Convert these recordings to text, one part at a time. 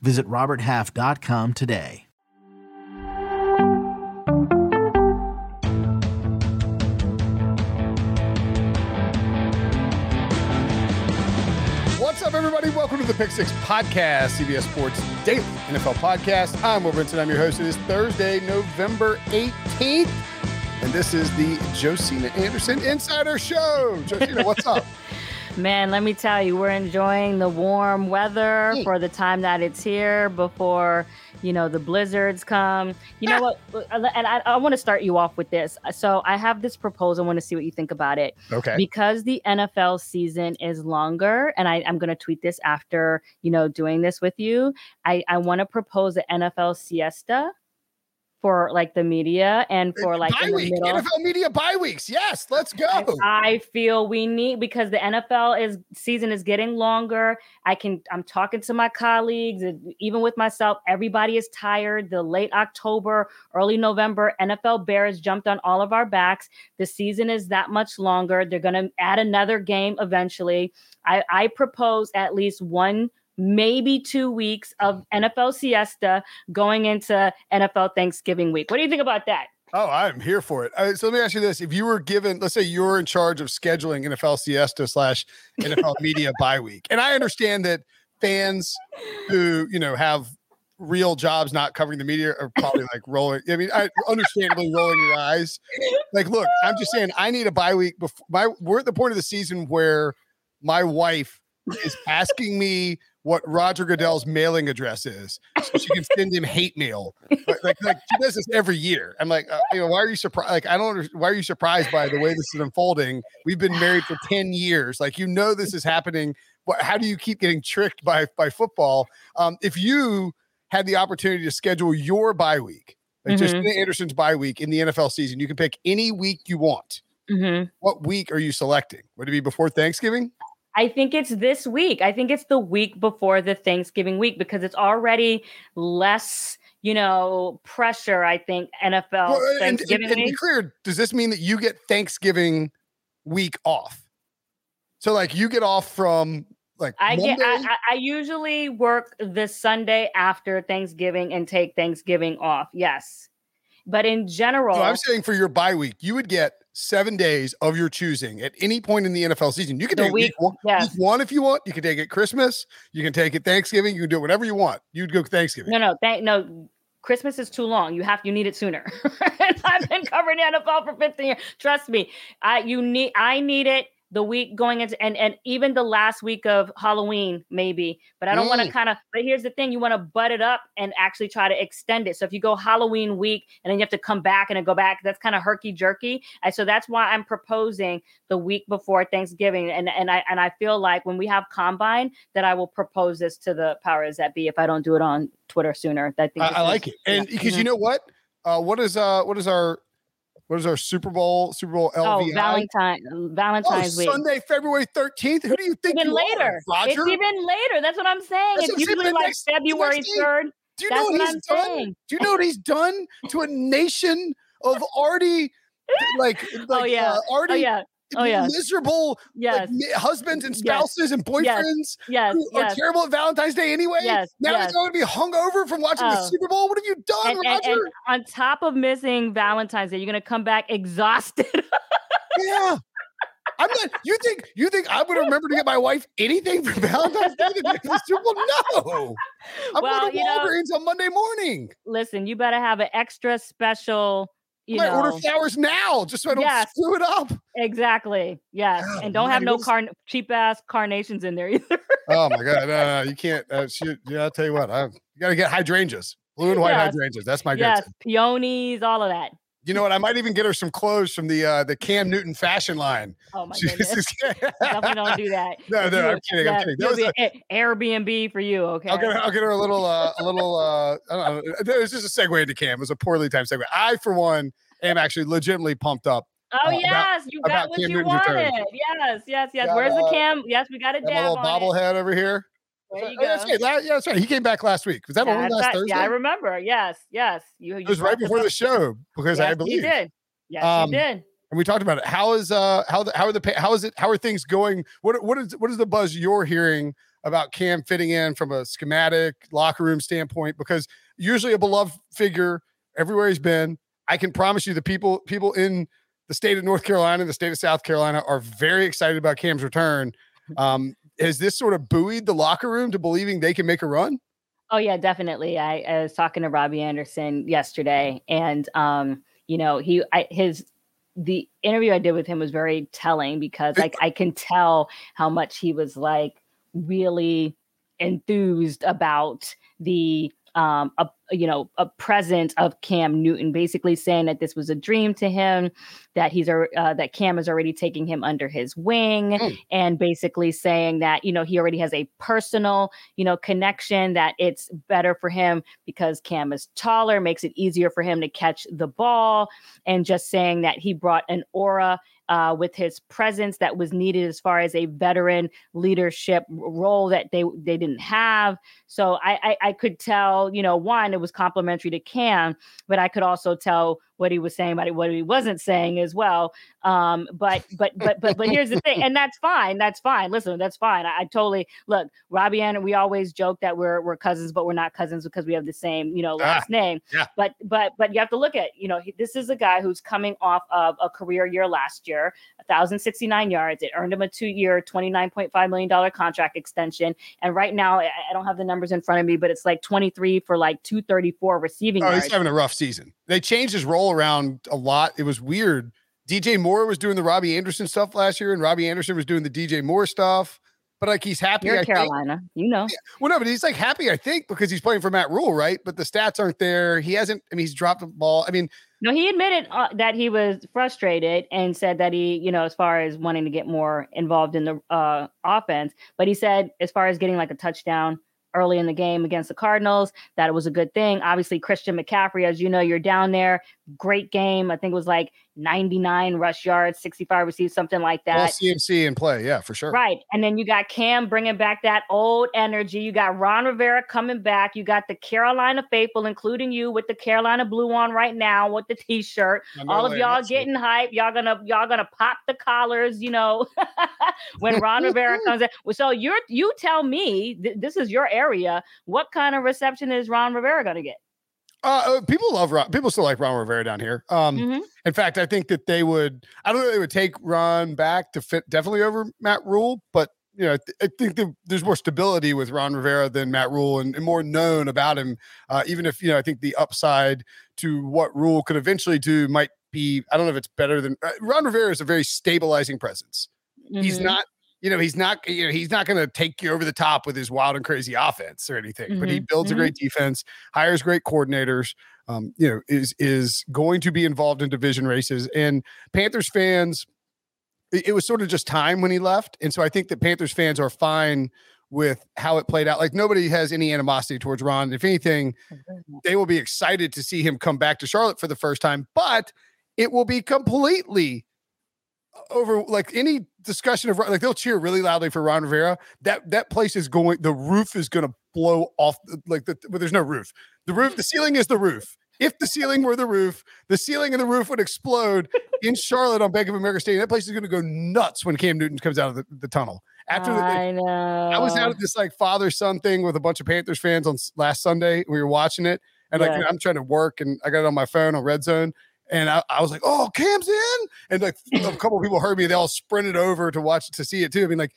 Visit RobertHalf.com today. What's up, everybody? Welcome to the Pick Six Podcast, CBS Sports Daily NFL Podcast. I'm Will Brinson. I'm your host. It is Thursday, November 18th, and this is the Josina Anderson Insider Show. Josina, what's up? Man, let me tell you, we're enjoying the warm weather for the time that it's here before, you know, the blizzards come. You know ah. what? Uh, and I, I want to start you off with this. Uh, so I have this proposal. I want to see what you think about it. Okay. Because the NFL season is longer, and I, I'm going to tweet this after, you know, doing this with you. I, I want to propose an NFL siesta for like the media and for like bye in the week, middle. NFL media bye weeks. Yes, let's go. I feel we need because the NFL is season is getting longer. I can I'm talking to my colleagues, even with myself. Everybody is tired. The late October, early November NFL Bears jumped on all of our backs. The season is that much longer. They're going to add another game eventually. I, I propose at least one maybe two weeks of NFL siesta going into NFL Thanksgiving week. What do you think about that? Oh, I'm here for it. So let me ask you this: If you were given, let's say you're in charge of scheduling NFL siesta slash NFL media bye week, and I understand that fans who you know have real jobs not covering the media are probably like rolling. I mean, I understandably rolling your eyes. Like, look, I'm just saying, I need a bye week before my. We're at the point of the season where my wife is asking me what Roger Goodell's mailing address is, so she can send him hate mail. Like, like, like she does this every year. I'm like, uh, you know, why are you surprised? Like, I don't. Why are you surprised by the way this is unfolding? We've been married for ten years. Like, you know, this is happening. What? How do you keep getting tricked by by football? Um, if you had the opportunity to schedule your bye week, like Mhm. Josina Anderson's bye week in the NFL season, you can pick any week you want. Mm-hmm. What week are you selecting? Would it be before Thanksgiving? I think it's this week. I think it's the week before the Thanksgiving week because it's already less, you know, pressure. I think NFL Well, and, and, Thanksgiving and be clear, does this mean that you get Thanksgiving week off? So like you get off from like I Monday? get. I, I usually work the Sunday after Thanksgiving and take Thanksgiving off. Yes, but in general, No, I'm saying for your bye week, you would get seven days of your choosing at any point in the NFL season. You can take week, week- one, yes. week one if you want. You can take it Christmas. You can take it Thanksgiving. You can do whatever you want. You'd go Thanksgiving. No, no, thank no. Christmas is too long. You have you need it sooner. I've been covering the NFL for 15 years. Trust me. I you need I need it the week going into and and even the last week of Halloween maybe. But I don't want to Mm. kind of but here's the thing, you want to butt it up and actually try to extend it. So if you go Halloween week and then you have to come back and then go back, that's kind of herky jerky. And so that's why I'm proposing the week before Thanksgiving. And and I and I feel like when we have combine that I will propose this to the powers that be if I don't do it on Twitter sooner. I think I, I like it, and yeah. because you Mhm. know what, uh, what is uh, what is our, what is our Super Bowl Super Bowl Oh, LVI? Valentine Oh, Valentine's week. Sunday, February thirteenth. Who do you think Even you are, later. Roger? It's even later. That's what I'm saying. That's it's usually like next- February next 3rd. Do you That's know what, what he's I'm done? saying. Do you know what he's done to a nation of already like, like Oh, yeah. uh, already Oh yeah. Oh yeah. miserable Yes. like, husbands and Yes. spouses and boyfriends Yes. who are terrible at Valentine's Day anyway? Yes, Now yes. he's going to be hungover from watching the Oh. Super Bowl. What have you done, And, and, Roger? and on top of missing Valentine's Day, you're gonna come back exhausted. yeah. I'm not. You think you think I'm going to remember to get my wife anything for Valentine's Day? The the Super Bowl? No. I'm Well, going to you know- Walgreens on Monday morning. Listen, you better have an extra special. You I know, order flowers now just so I don't Yes. screw it up. exactly. Yes, God and don't have no cheap ass carnations in there either. Oh my god, no, no, you can't. Uh, shoot, yeah, I'll tell you what. I, you got to get hydrangeas, blue and white Yes. hydrangeas. That's my yes, go-to. peonies, all of that. You know what? I might even get her some clothes from the uh, the Cam Newton fashion line. Oh my goodness! Definitely don't do that. No, no, I'm kidding. I'm kidding. That was a, Airbnb for you. Okay. I'll get her, I'll get her a little, uh, a little. Uh, I don't know. It was just a segue into Cam. It was a poorly timed segue. I, for one, am actually legitimately pumped up. Oh uh, yes, about, you got what Cam you Newton's wanted. Return. Yes, yes, yes. Got, Where's the Cam? Yes, we got a dab. A little bobblehead over here. There you go. That's right. Yeah, that's right. He came back last week. Was that yeah, last Thursday? Yeah, I remember. Yes, yes. You, you it was right before the show because yes, I believe he did. Yes, um, he did. And we talked about it. How is uh how the, how are the how is it how are things going? What what is what is the buzz you're hearing about Cam fitting in from a schematic locker room standpoint? Because usually a beloved figure everywhere he's been. I can promise you the people people in the state of North Carolina, the state of South Carolina are very excited about Cam's return. Um, has this sort of buoyed the locker room to believing they can make a run? Oh yeah, definitely. I, I was talking to Robbie Anderson yesterday, and um, you know, he I, his the interview I did with him was very telling because like I can tell how much he was like really enthused about the um, a you know a present of Cam Newton, basically saying that this was a dream to him, that he's uh, that Cam is already taking him under his wing, mm. and basically saying that you know he already has a personal you know connection that it's better for him because Cam is taller, makes it easier for him to catch the ball, and just saying that he brought an aura uh, with his presence that was needed as far as a veteran leadership role that they they didn't have. So I, I, I could tell, you know, one it was complimentary to Cam, but I could also tell what he was saying about it, what he wasn't saying as well. Um, but but but but but here's the thing, and that's fine. That's fine. Listen, that's fine. I, I totally look, Robbie and we always joke that we're we're cousins, but we're not cousins because we have the same, you know, last ah, name. Yeah. But but but you have to look at, you know, this is a guy who's coming off of a career year last year, 1,069 yards. It earned him a two-year, 29.5 million dollar contract extension. And right now, I, I don't have the numbers in front of me, but it's like 23 for like 234 receiving. Oh, yards. he's having a rough season. They changed his role around a lot. It was weird. DJ Moore was doing the Robbie Anderson stuff last year, and Robbie Anderson was doing the DJ Moore stuff. But like he's happy. You're I Carolina, think. you know. Yeah. Well, no, but he's like happy, I think, because he's playing for Matt Rhule, right? But the stats aren't there. He hasn't. I mean, he's dropped the ball. I mean, no, he admitted uh, that he was frustrated and said that he, you know, as far as wanting to get more involved in the uh, offense, but he said as far as getting like a touchdown early in the game against the Cardinals, that it was a good thing. Obviously, Christian McCaffrey, as you know, you're down there. Great game. I think it was like 99 rush yards, 65 received, something like that. All CMC in play. Yeah, for sure. Right. And then you got Cam bringing back that old energy. You got Ron Rivera coming back. You got the Carolina faithful, including you with the Carolina blue on right now with the t-shirt. All of y'all getting hype. Y'all gonna y'all gonna pop the collars, you know, when Ron Rivera comes in. So you're you tell me th- this is your area. What kind of reception is Ron Rivera gonna get? Uh, uh, people love Ron. People still like Ron Rivera down here. Um, mm-hmm. In fact, I think that they would. I don't know. They would take Ron back to fit definitely over Matt Rhule, but you know, I think the, there's more stability with Ron Rivera than Matt Rhule, and, and more known about him. Uh, even if you know, I think the upside to what Rhule could eventually do might be. I don't know if it's better than uh, Ron Rivera is a very stabilizing presence. Mm-hmm. He's not you know, he's not, you know, he's not going to take you over the top with his wild and crazy offense or anything, mm-hmm. but he mm-hmm, builds mm-hmm. a great defense, hires great coordinators, um, you know, is is going to be involved in division races. And Panthers fans, it, it was sort of just time when he left. And so I think that Panthers fans are fine with how it played out. Like nobody has any animosity towards Ron. If anything, they will be excited to see him come back to Charlotte for the first time, but it will be completely over like any discussion of like they'll cheer really loudly for Ron Rivera. That that place is going. The roof is going to blow off. Like the well, there's no roof. The roof. The ceiling is the roof. If the ceiling were the roof, the ceiling and the roof would explode in Charlotte on Bank of America Stadium. That place is going to go nuts when Cam Newton comes out of the, the tunnel. After the, I know. I was out at this like father son thing with a bunch of Panthers fans on last Sunday. We were watching it, and yeah. like I'm trying to work, and I got it on my phone on Red Zone, and I, I, was like, "Oh, Cam's in!" And like a couple people heard me. They all sprinted over to watch to see it too. I mean, like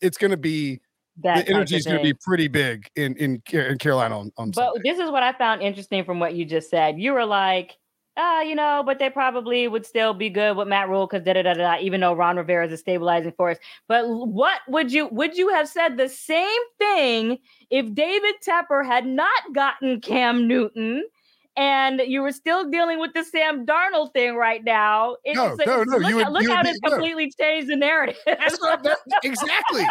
it's going to be that the energy is going to be pretty big in in, in Carolina on, on But Sunday. this is what I found interesting from what you just said. You were like, ah, you know, but they probably would still be good with Matt Rhule because da da da da. Even though Ron Rivera is a stabilizing force, but what would you would you have said the same thing if David Tepper had not gotten Cam Newton? And you were still dealing with the Sam Darnold thing right now. It's, no, no, no. Look, you would, look you how would it's completely no. changed the narrative. That's what, that, exactly.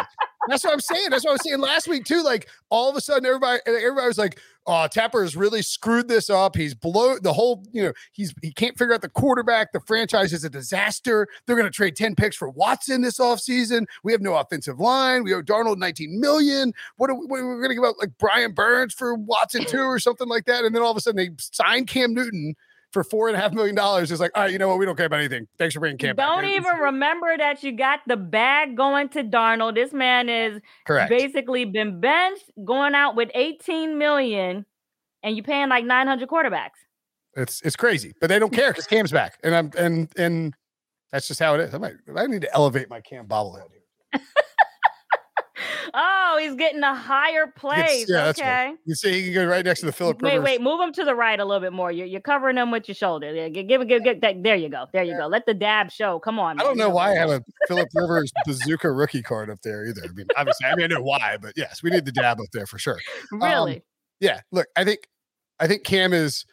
That's what I'm saying. That's what I was saying last week too. Like all of a sudden, everybody, everybody was like, "Oh, Tepper has really screwed this up. He's below the whole. You know, he's he can't figure out the quarterback. The franchise is a disaster. They're going to trade ten picks for Watson this offseason. We have no offensive line. We owe Darnold 19 million. What are we, what are we going to give out like Brian Burns for Watson too, or something like that? And then all of a sudden, they sign Cam Newton for four and a half million dollars is like, all right, you know what? We don't care about anything. Thanks for bringing Cam. Don't back. even remember that you got the bag going to Darnold. This man is correct. Basically, been benched, going out with 18 million, and you're paying like 900 quarterbacks. It's it's crazy, but they don't care because Cam's back, and I'm and and that's just how it is. I might I need to elevate my Cam bobblehead here. Oh, he's getting a higher place. It's, yeah, okay. You see, he can go right next to the Philip. Rivers. Wait, wait, move him to the right a little bit more. You're, you're covering him with your shoulder. Yeah, give, give, give, give that. There you go. There you yeah. go. Let the dab show. Come on. I don't know why I have a Philip Rivers bazooka rookie card up there either. I mean, obviously, I mean, I know why, but yes, we need the dab up there for sure. Really? Um, yeah. Look, I think, I think Cam is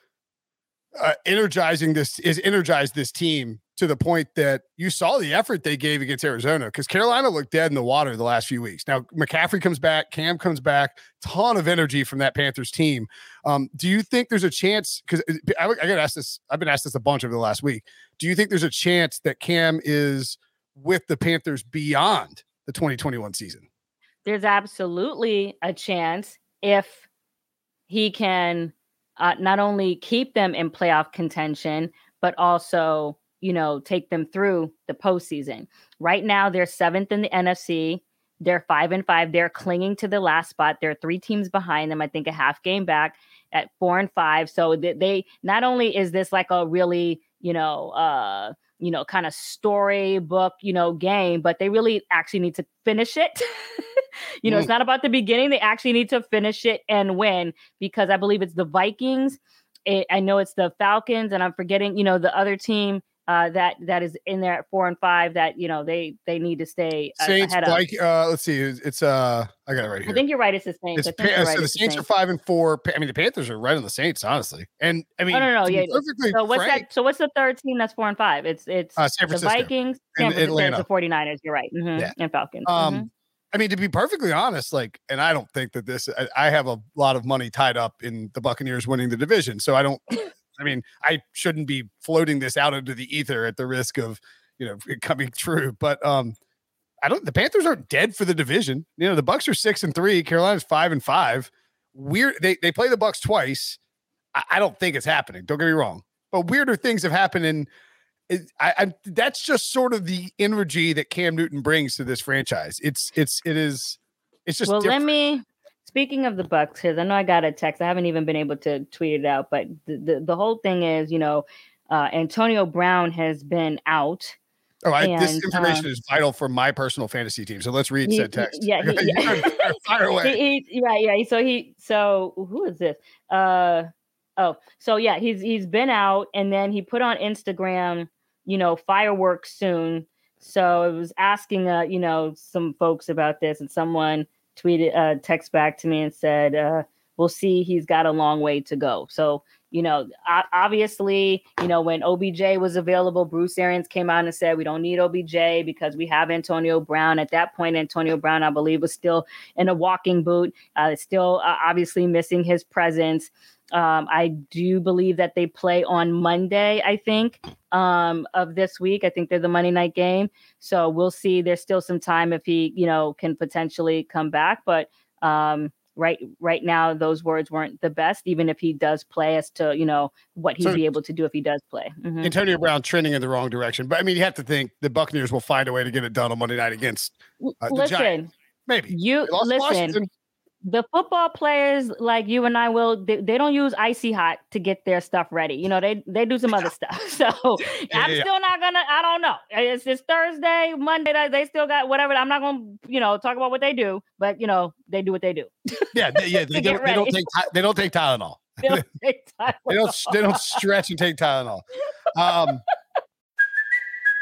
uh, energizing this is energized this team to the point that you saw the effort they gave against Arizona because Carolina looked dead in the water the last few weeks. Now McCaffrey comes back, Cam comes back, ton of energy from that Panthers team. Um, do you think there's a chance? Because I, I got asked this, I've been asked this a bunch over the last week. Do you think there's a chance that Cam is with the Panthers beyond the 2021 season? There's absolutely a chance if he can uh, not only keep them in playoff contention, but also you know, take them through the postseason. Right now, they're seventh in the NFC. They're five and five. They're clinging to the last spot. There are three teams behind them. I think a half game back at four and five. So they, they not only is this like a really, you know, uh, you know, kind of storybook, you know, game, but they really actually need to finish it. you know, mm. it's not about the beginning. They actually need to finish it and win because I believe it's the Vikings. It, I know it's the Falcons, and I'm forgetting, you know, the other team uh, that that is in there at four and five that you know they they need to stay Saints ahead like uh let's see it's uh I got it right here. I think you're right. It's the Saints. It's pa- right, so the Saints are five and four. I mean the Panthers are right on the Saints honestly. And I mean no no no yeah. So what's frank, that? So what's the third team that's four and five? It's it's uh, the Vikings, San Francisco, Atlanta. the 49ers. You're right. Mm-hmm. Yeah. And Falcons. Um. Mm-hmm. I mean, to be perfectly honest, like, and I don't think that this, I, I have a lot of money tied up in the Buccaneers winning the division. So I don't, I mean, I shouldn't be floating this out into the ether at the risk of, you know, it coming true. But um, I don't. The Panthers aren't dead for the division. You know, the Bucks are six and three. Carolina's five and five. Weird. They they play the Bucks twice. I, I don't think it's happening. Don't get me wrong. But weirder things have happened in. It, I, I, that's just sort of the energy that Cam Newton brings to this franchise. It's it's it is it's just well. Different. Let me speaking of the Bucks, because I know I got a text. I haven't even been able to tweet it out, but the the, the whole thing is, you know, uh, Antonio Brown has been out. Oh, I, and, this information uh, is vital for my personal fantasy team. So let's read he, said text. Yeah, he, yeah. fire away. He, right, yeah. So he, so who is this? Uh, oh, so yeah, he's he's been out, and then he put on Instagram, you know, fireworks soon. So it was asking, uh, you know, some folks about this, and someone tweeted, uh, text back to me and said, uh, "We'll see. He's got a long way to go." So you know, obviously, you know, when OBJ was available, Bruce Arians came out and said, we don't need OBJ because we have Antonio Brown. At that point, Antonio Brown, I believe, was still in a walking boot, uh, still uh, obviously missing his presence. Um, I do believe that they play on Monday, I think, um, of this week. I think they're the Monday night game. So we'll see. There's still some time if he, you know, can potentially come back. But um, right right now, those words weren't the best, even if he does play as to, you know, what he'd so, be able to do if he does play. Mm-hmm. Antonio Brown trending in the wrong direction. But I mean, you have to think the Buccaneers will find a way to get it done on Monday night against uh, the Listen, Giants. Maybe. You listen. Washington the football players like you and I will they, they, don't use icy hot to get their stuff ready. You know, they they do some other stuff. So yeah, I'm yeah. still not gonna I don't know. It's it's Thursday, Monday, they still got whatever. I'm not gonna, you know, talk about what they do, but you know, they do what they do. Yeah, they, yeah, they, don't, they don't take they don't take Tylenol. They don't take Tylenol. they don't they don't stretch and take Tylenol. Um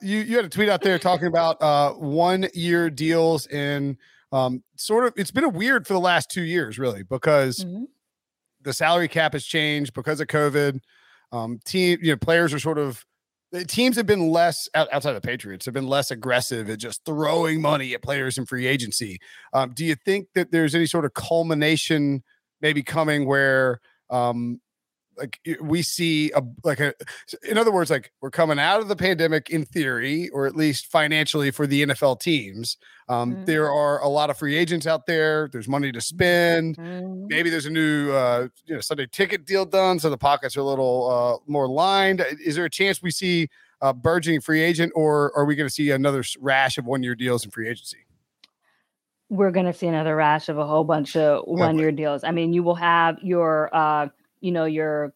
you you had a tweet out there talking about uh one year deals and um sort of it's been a weird for the last two years really because mm-hmm. the salary cap has changed because of covid um team you know players are sort of teams have been less outside of the patriots have been less aggressive at just throwing money at players in free agency um do you think that there's any sort of culmination maybe coming where um like we see a like a in other words like we're coming out of the pandemic in theory or at least financially for the NFL teams um, mm-hmm. there are a lot of free agents out there there's money to spend mm-hmm. maybe there's a new uh, you know Sunday ticket deal done so the pockets are a little uh, more lined is there a chance we see a burgeoning free agent or are we going to see another rash of one year deals in free agency we're going to see another rash of a whole bunch of one year deals. I mean, you will have your uh, you know your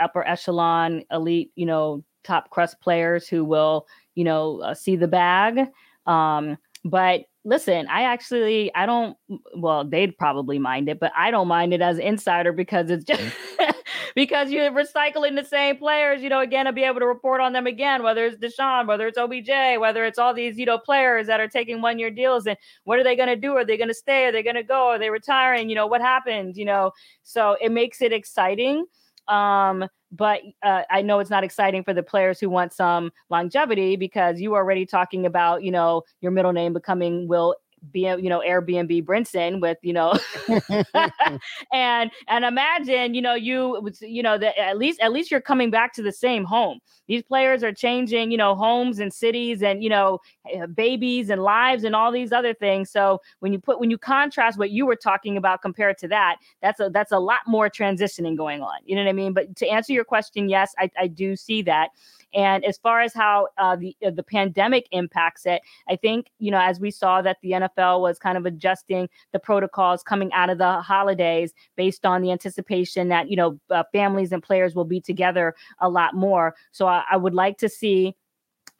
upper echelon elite you know top crust players who will you know uh, see the bag. Um but listen i actually i don't well they'd probably mind it but i don't mind it as an insider because it's just because you're recycling the same players you know again to be able to report on them again whether it's deshaun whether it's obj whether it's all these you know players that are taking one year deals and what are they going to do? Are they going to stay? Are they going to go? Are they retiring? You know what happened you know? So it makes it exciting um, but uh, I know it's not exciting for the players who want some longevity because you are already talking about, you know, your middle name becoming Will be you know Airbnb Brinson with you know and and imagine you know you you know that at least at least you're coming back to the same home. These players are changing you know homes and cities and you know eh, babies and lives and all these other things. So when you put when you contrast what you were talking about compared to that that's a that's a lot more transitioning going on. You know what I mean? But to answer your question yes I, I do see that and as far as how uh, the uh, the pandemic impacts it, I think you know as we saw that the NFL was kind of adjusting the protocols coming out of the holidays based on the anticipation that you know uh, families and players will be together a lot more. So I, I would like to see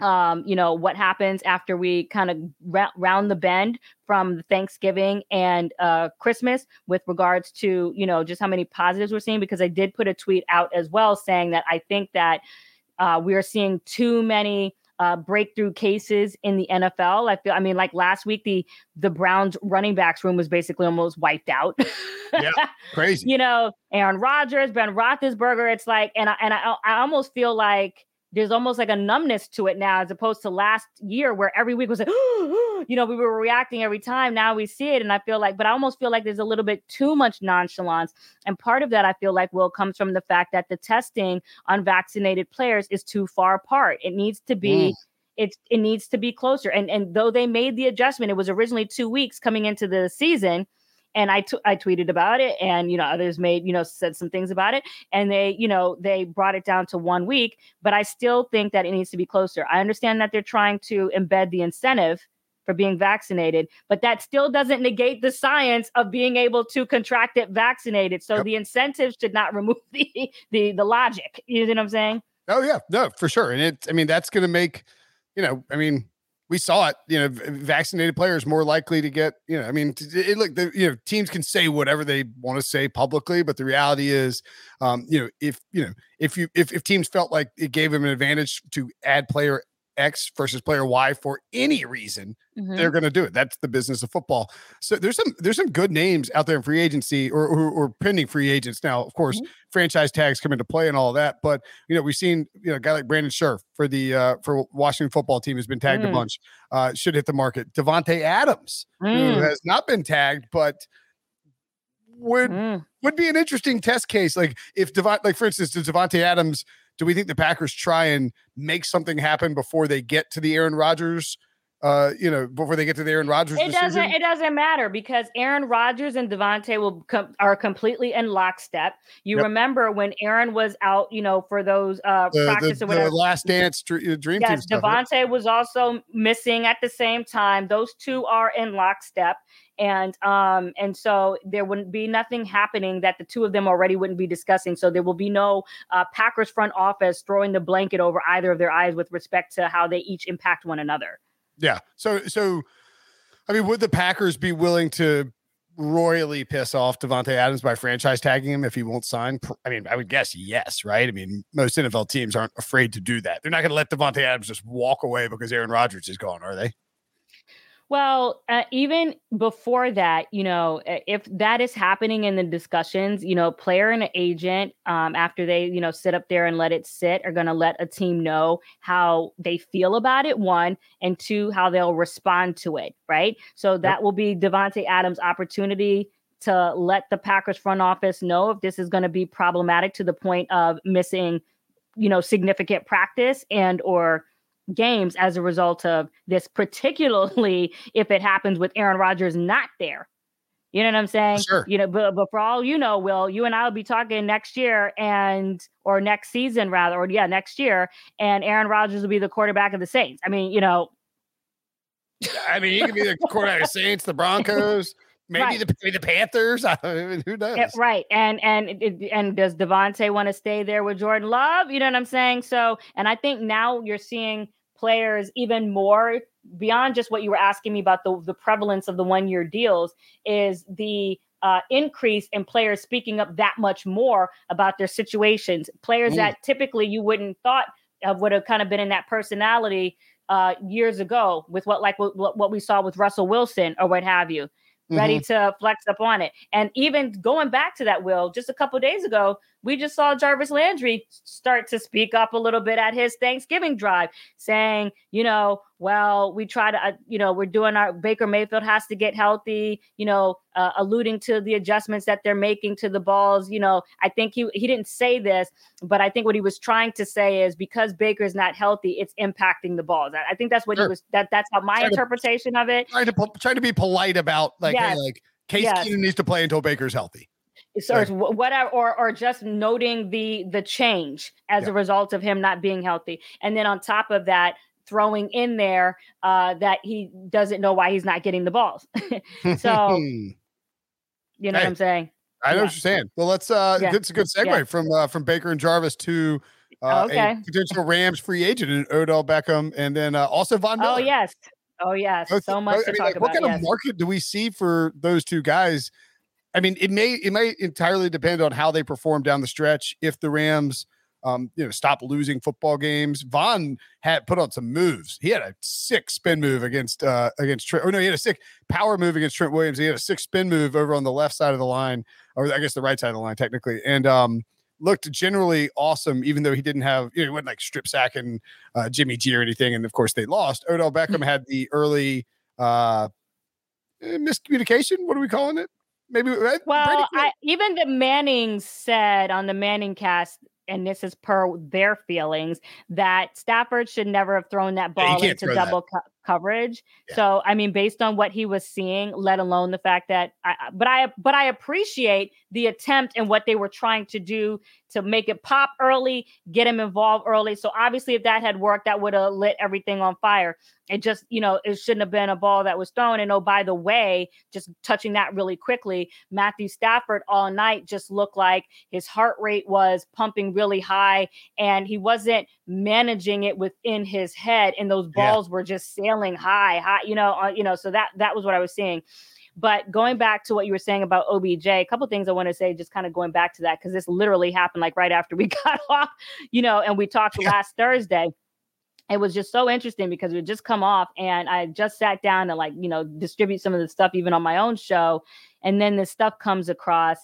um, you know, what happens after we kind of ra- round the bend from Thanksgiving and uh, Christmas with regards to, you know, just how many positives we're seeing. Because I did put a tweet out as well saying that I think that uh, we are seeing too many uh, breakthrough cases in the NFL. I feel, I mean, like last week, the the Browns running backs room was basically almost wiped out. yeah, crazy. You know, Aaron Rodgers, Ben Roethlisberger. It's like, and I, and I, I almost feel like there's almost like a numbness to it now as opposed to last year where every week was like you know we were reacting every time. Now we see it and i feel like but i almost feel like there's a little bit too much nonchalance. And part of that i feel like will comes from the fact that the testing on vaccinated players is too far apart. It needs to be mm. It, it needs to be closer. And and though they made the adjustment it was originally two weeks coming into the season and I, t- I tweeted about it and you know others made you know said some things about it and they you know they brought it down to one week but i still think that it needs to be closer. I understand that they're trying to embed the incentive for being vaccinated but that still doesn't negate the science of being able to contract it vaccinated so yep. the incentives should not remove the the the logic. You know what i'm saying? Oh yeah. No for sure and it i mean that's going to make you know i mean we saw it. You know, vaccinated players more likely to get. You know, I mean, it, look, the, you know, teams can say whatever they want to say publicly, but the reality is, um, you know, if you know, if you if if teams felt like it gave them an advantage to add player X versus player Y for any reason, mm-hmm. they're going to do it. That's the business of football. So there's some there's some good names out there in free agency or or, or pending free agents now. Of course, mm-hmm. franchise tags come into play and all that. But you know we've seen you know a guy like Brandon Scherff for the uh, for Washington football team has been tagged mm. a bunch. Uh, should hit the market. Davante Adams, mm. who has not been tagged, but would mm. would be an interesting test case. Like if Devont, like for instance, does Davante Adams do we think the Packers try and make something happen before they get to the Aaron Rodgers uh, you know, before they get to the Aaron Rodgers It decision? doesn't. It doesn't matter because Aaron Rodgers and Davante will com- are completely in lockstep. You Yep. remember when Aaron was out, you know, for those uh the, practice the, or whatever. last dance dr- dream team Yes, stuff. right? Davante was also missing at the same time. Those two are in lockstep. And um, and so there wouldn't be nothing happening that the two of them already wouldn't be discussing. So there will be no uh, Packers front office throwing the blanket over either of their eyes with respect to how they each impact one another. Yeah. So so I mean, would the Packers be willing to royally piss off Davante Adams by franchise tagging him if he won't sign? I mean, I would guess yes, right? I mean, most NFL teams aren't afraid to do that. They're not going to let Davante Adams just walk away because Aaron Rodgers is gone, are they? Well, uh, even before that, you know, if that is happening in the discussions, you know, player and agent, um, after they, you know, sit up there and let it sit, are going to let a team know how they feel about it. One and two, how they'll respond to it. Right. So that will be Davante Adams' opportunity to let the Packers front office know if this is going to be problematic to the point of missing, you know, significant practice and or games as a result of this, particularly if it happens with Aaron Rodgers not there. You know what I'm saying? Sure. You know, but, but for all you know, Will, you and I will be talking next year and or next season rather, or yeah, next year, and Aaron Rodgers will be the quarterback of the Saints. I mean, you know, I mean, he could be the quarterback of Saints, the Broncos, maybe Right. the maybe the Panthers. I mean, who eh, knows? Yeah, right. And and it- it- and does Davante want to stay there with Jordan Love? You know what I'm saying? So, and I think now you're seeing players even more beyond just what you were asking me about the the prevalence of the one year deals is the uh, increase in players speaking up that much more about their situations. Players Mm. that typically you wouldn't thought of would have kind of been in that personality uh, years ago with what like what, what we saw with Russell Wilson or what have you ready mm-hmm. to flex up on it. And even going back to that, Will, just a couple days ago, we just saw Jarvis Landry start to speak up a little bit at his Thanksgiving drive, saying, you know, well, we try to, uh, you know, we're doing our Baker Mayfield has to get healthy, you know, uh, alluding to the adjustments that they're making to the balls. You know, I think he he didn't say this, but I think what he was trying to say is because Baker's not healthy, it's impacting the balls. I, I think that's what Sure. he was. That that's how my to- interpretation of it. trying to trying to be polite about like, hey, like Case Yes. Keenum needs to play until Baker's healthy. so it's whatever or or just noting the the change as Yeah. a result of him not being healthy and then on top of that throwing in there uh that he doesn't know why he's not getting the balls so you know what i'm saying I know Yeah. what you're saying. Well, let's uh Yeah. good, it's a good segue Yeah. from uh, from Baker and Jarvis to uh, Okay. a potential Rams free agent in Odell Beckham, and then uh, also Von Miller. oh yes oh yes Both- so much both- to I mean, talk like, about What kind yes. of market do we see for those two guys? I mean, it may it may entirely depend on how they perform down the stretch. If the Rams, um, you know, stop losing football games, Von had put on some moves. He had a sick spin move against uh against Trent. Oh no, he had a sick power move against Trent Williams. He had a sick spin move over on the left side of the line, or I guess the right side of the line technically, and um looked generally awesome, even though he didn't have, you know, he wasn't like strip sacking uh, Jimmy G or anything. And of course, they lost. Odell Beckham had the early uh, eh, miscommunication. What are we calling it? Maybe. right? Well, I, even the Manning said on the Manning cast, and this is per their feelings, that Stafford should never have thrown that ball can't into throw that. Coverage. Yeah. So, I mean, based on what he was seeing, let alone the fact that, I, but I, but I appreciate the attempt and what they were trying to do to make it pop early, get him involved early. So obviously, if that had worked, that would have lit everything on fire. It just, you know, it shouldn't have been a ball that was thrown. And oh, by the way, just touching that really quickly, Matthew Stafford all night just looked like his heart rate was pumping really high and he wasn't managing it within his head. And those Yeah. balls were just sailing high, high, you know, uh, you know, so that that was what I was seeing. But going back to what you were saying about OBJ, a couple things I want to say, just kind of going back to that, because this literally happened like right after we got off, you know, and we talked Yeah. last Thursday. It was just so interesting because we had just come off and I just sat down and like, you know, distribute some of the stuff even on my own show. And then this stuff comes across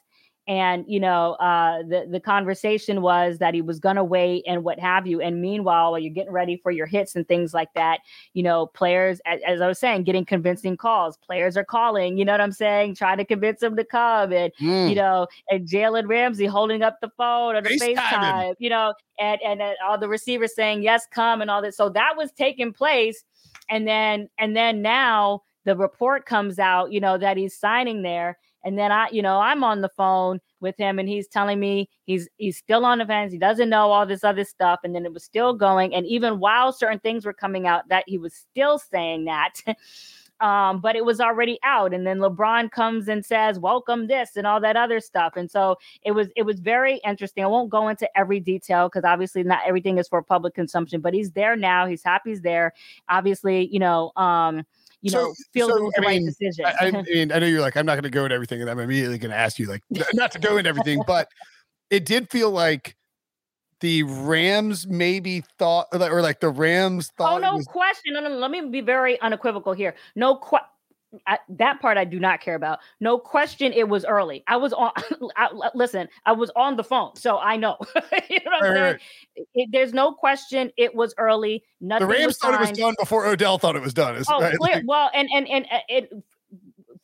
and you know uh the the conversation was that he was going to wait and what have you and meanwhile while you're getting ready for your hits and things like that you know players as, as i was saying getting convincing calls players are calling you know what i'm saying trying to convince them to come and Mm. you know, and Jalen Ramsey holding up the phone or the FaceTiming. FaceTime, you know, and and uh, all the receivers saying yes, come and all that. So that was taking place and then and then now the report comes out, you know, that he's signing there. And then I, you know, I'm on the phone with him and he's telling me he's he's still on the fence. He doesn't know all this other stuff. And then it was still going. And even while certain things were coming out, that he was still saying that. um, but it was already out. And then LeBron comes and says, "Welcome this" and all that other stuff. And so it was it was very interesting. I won't go into every detail because obviously not everything is for public consumption. But he's there now. He's happy he's there. Obviously, you know. Um, you So- know, feels so, it was the I right mean, decision. I, I mean, I know you're like, I'm not going to go into everything, and I'm immediately going to ask you, like, not to go into everything, but it did feel like the Rams maybe thought, or like, the Rams oh, thought. Oh no was- question. No, no, no, Let me be very unequivocal here. No que- I, that part I do not care about. No question. It was early. I was on. I, listen, I was on the phone, so I know. you know what I'm saying? It- there's no question. It was early. Nothing. the Rams was thought it was done before Odell thought it was done. Oh, right? clear. Well, and and and uh, it.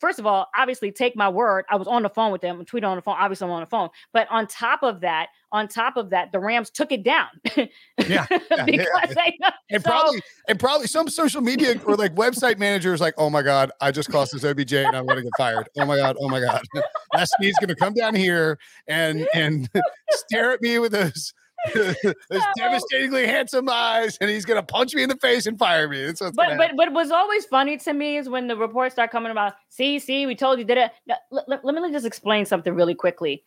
First of all, obviously, take my word. I was on the phone with them, tweeted on the phone. Obviously, I'm on the phone. But on top of that, on top of that, the Rams took it down. Yeah, yeah, because they know. and so- probably, and probably some social media or like website managers like, oh my god, I just cost this OBJ and I'm going to get fired. Oh my god, oh my god, that Snead's going to come down here and and stare at me with those. those devastatingly handsome eyes, and he's gonna punch me in the face and fire me. That's what's but but what was always funny to me is when the reports start coming about see see we told you did it. Now, let, let- let me just explain something really quickly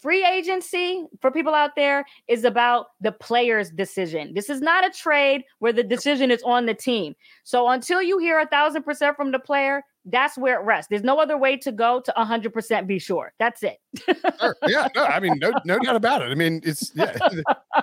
free agency for people out there is about the player's decision this is not a trade where the decision is on the team so until you hear a thousand percent from the player that's where it rests there's no other way to go to 100% be sure that's it Sure. Yeah, no, I mean, no, no doubt about it. I mean, it's yeah,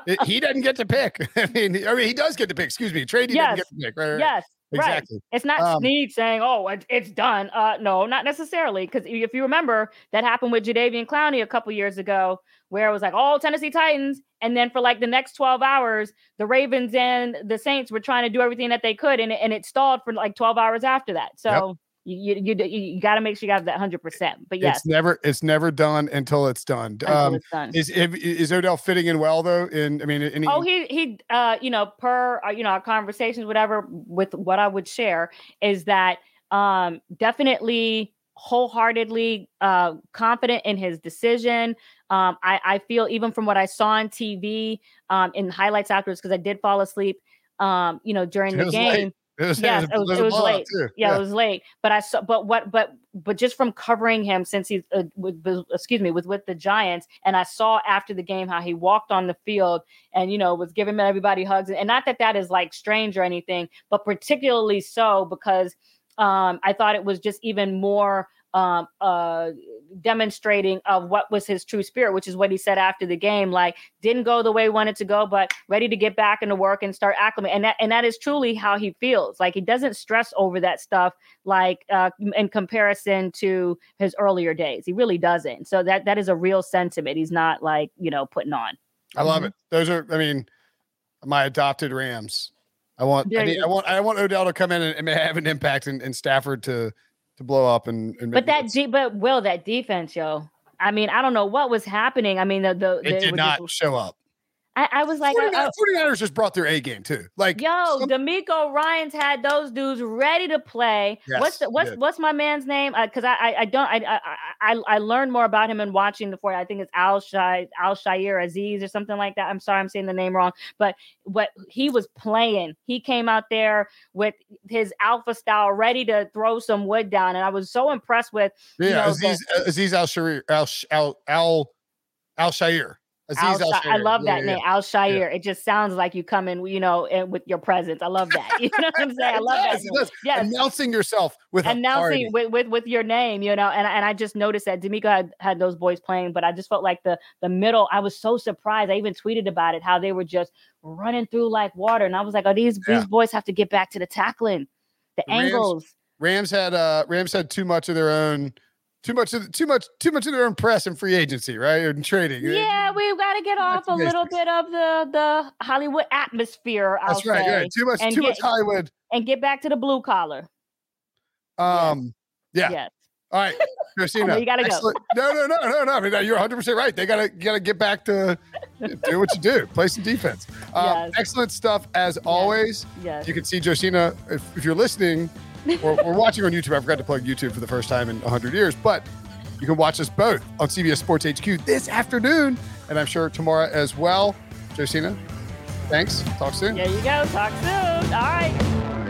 it- he doesn't get to pick. I mean, he- I mean, he does get to pick. Excuse me, Trady Yes. didn't get to pick. Right, right, yes right. It's not Um, Snead saying, "Oh, it, it's done." Uh, no, not necessarily. Because if you remember, that happened with Jadeveon Clowney a couple years ago, where it was like, "Oh, Tennessee Titans," and then for like the next twelve hours, the Ravens and the Saints were trying to do everything that they could, and and it stalled for like twelve hours after that. So you you you, you got to make sure you have that hundred percent. But yes, It's never it's never done until it's done. until Um, it's done. is is Odell fitting in well though? In I mean, any, Oh, he he uh you know, per uh, you know, our conversations, whatever, with what I would share is that um definitely wholeheartedly uh confident in his decision. Um I, I feel even from what I saw on TV um in highlights afterwards, because I did fall asleep um, you know, during the game. late. It was, yes, it it was- was, it was late. too. yeah, it was late but i saw but what but but just from covering him since he's uh, with, with excuse me with with the giants and i saw after the game how he walked on the field and you know was giving everybody hugs and not that that is like strange or anything but particularly so because um i thought it was just even more um uh demonstrating of what was his true spirit which is what he said after the game like didn't go the way he wanted to go but ready to get back into work and start acclimating and that and that is truly how he feels like he doesn't stress over that stuff like uh in comparison to his earlier days he really doesn't so that that is a real sentiment he's not like you know putting on I love Mhm. it. Those are, I mean, my adopted Rams. I want, I, need, I want, I want Odell to come in and, and have an impact, and, and Stafford to to blow up and. and but that de- but will that defense yo i mean i don't know what was happening i mean the, the, it the- did not just- show up. I, I was like I- I- uh, uh 49 49ers just brought their A game too. Like Yo, some- DeMeco Ryans had those dudes ready to play. what's the, what's did. what's my man's name? Uh, because I, I I don't I, I I I learned more about him in watching the 40. I think it's Al Shai Al Shaair Azeez or something like that. I'm sorry, I'm saying the name wrong. But what he was playing, he came out there with his alpha style, ready to throw some wood down, and I was so impressed with. yeah, you know, Azeez uh, Azeez Al Sharir Al Sh- Al Al Al Shaair. Azeez Al I love Yeah, that yeah, name, Al Shaair. It just sounds like you come in, you know, and with your presence. I love that. You know what I'm saying? I love that. does, name. Yes. Announcing yourself with announcing with, with with your name, you know, and and I just noticed that DeMeco had had those boys playing, but I just felt like the the middle. I was so surprised. I even tweeted about it how they were just running through like water, and I was like, oh, these Yeah. these boys have to get back to the tackling, the The Rams- angles. Rams had uh Rams had too much of their own, too much of too much too much of their own press and free agency, right? And trading. Yeah, we've got to get off a little bit of the the Hollywood atmosphere. I'll that's right. say, Yeah, too much too get- much Hollywood. and get back to the blue collar. Um, yeah, Yes. All right, Josina. you gotta go. excellent- No, no, no, no, no. I mean, you're 100 percent right. They gotta gotta get back to do what you do, play some defense. Um, Yes. Excellent stuff as always. Yes. You can see Josina if, if you're listening or, or watching on YouTube. I forgot to plug YouTube for the first time in 100 years, but you can watch us both on CBS Sports HQ this afternoon, and I'm sure tomorrow as well. Josina, thanks. Talk soon. There you go. Talk soon. All right.